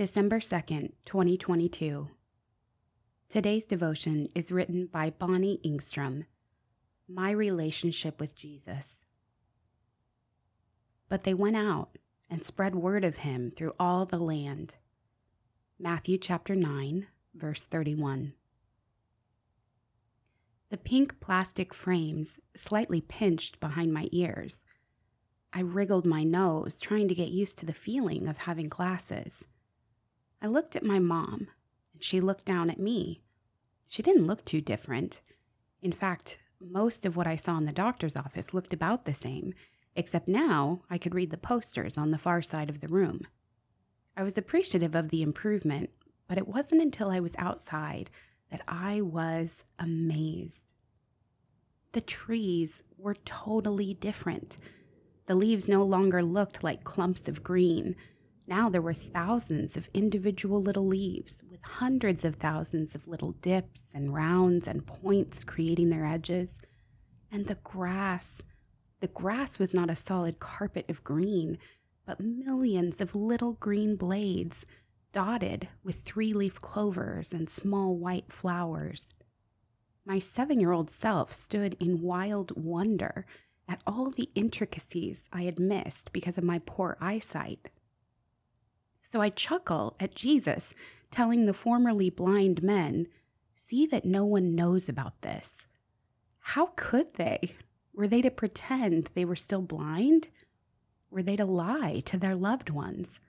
December 2nd, 2022. Today's devotion is written by Bonnie Engstrom. My relationship with Jesus. But they went out and spread word of him through all the land. Matthew chapter 9, verse 31. The pink plastic frames slightly pinched behind my ears. I wriggled my nose, trying to get used to the feeling of having glasses. I looked at my mom, and she looked down at me. She didn't look too different. In fact, most of what I saw in the doctor's office looked about the same, except now I could read the posters on the far side of the room. I was appreciative of the improvement, but it wasn't until I was outside that I was amazed. The trees were totally different. The leaves no longer looked like clumps of green. Now there were thousands of individual little leaves with hundreds of thousands of little dips and rounds and points creating their edges. And the grass, the grass was not a solid carpet of green, but millions of little green blades dotted with three leaf clovers and small white flowers. My seven year old self stood in wild wonder at all the intricacies I had missed because of my poor eyesight. So I chuckle at Jesus telling the formerly blind men, See that no one knows about this. How could they? Were they to pretend they were still blind? Were they to lie to their loved ones?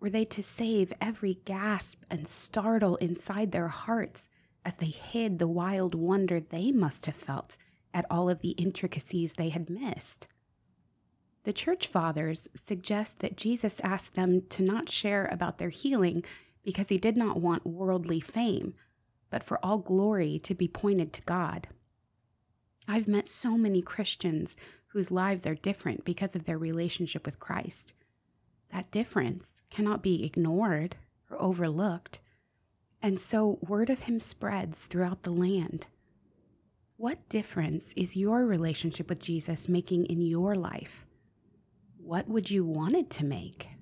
Were they to save every gasp and startle inside their hearts as they hid the wild wonder they must have felt at all of the intricacies they had missed? The church fathers suggest that Jesus asked them to not share about their healing because he did not want worldly fame, but for all glory to be pointed to God. I've met so many Christians whose lives are different because of their relationship with Christ. That difference cannot be ignored or overlooked, and so word of him spreads throughout the land. What difference is your relationship with Jesus making in your life? What would you want it to make?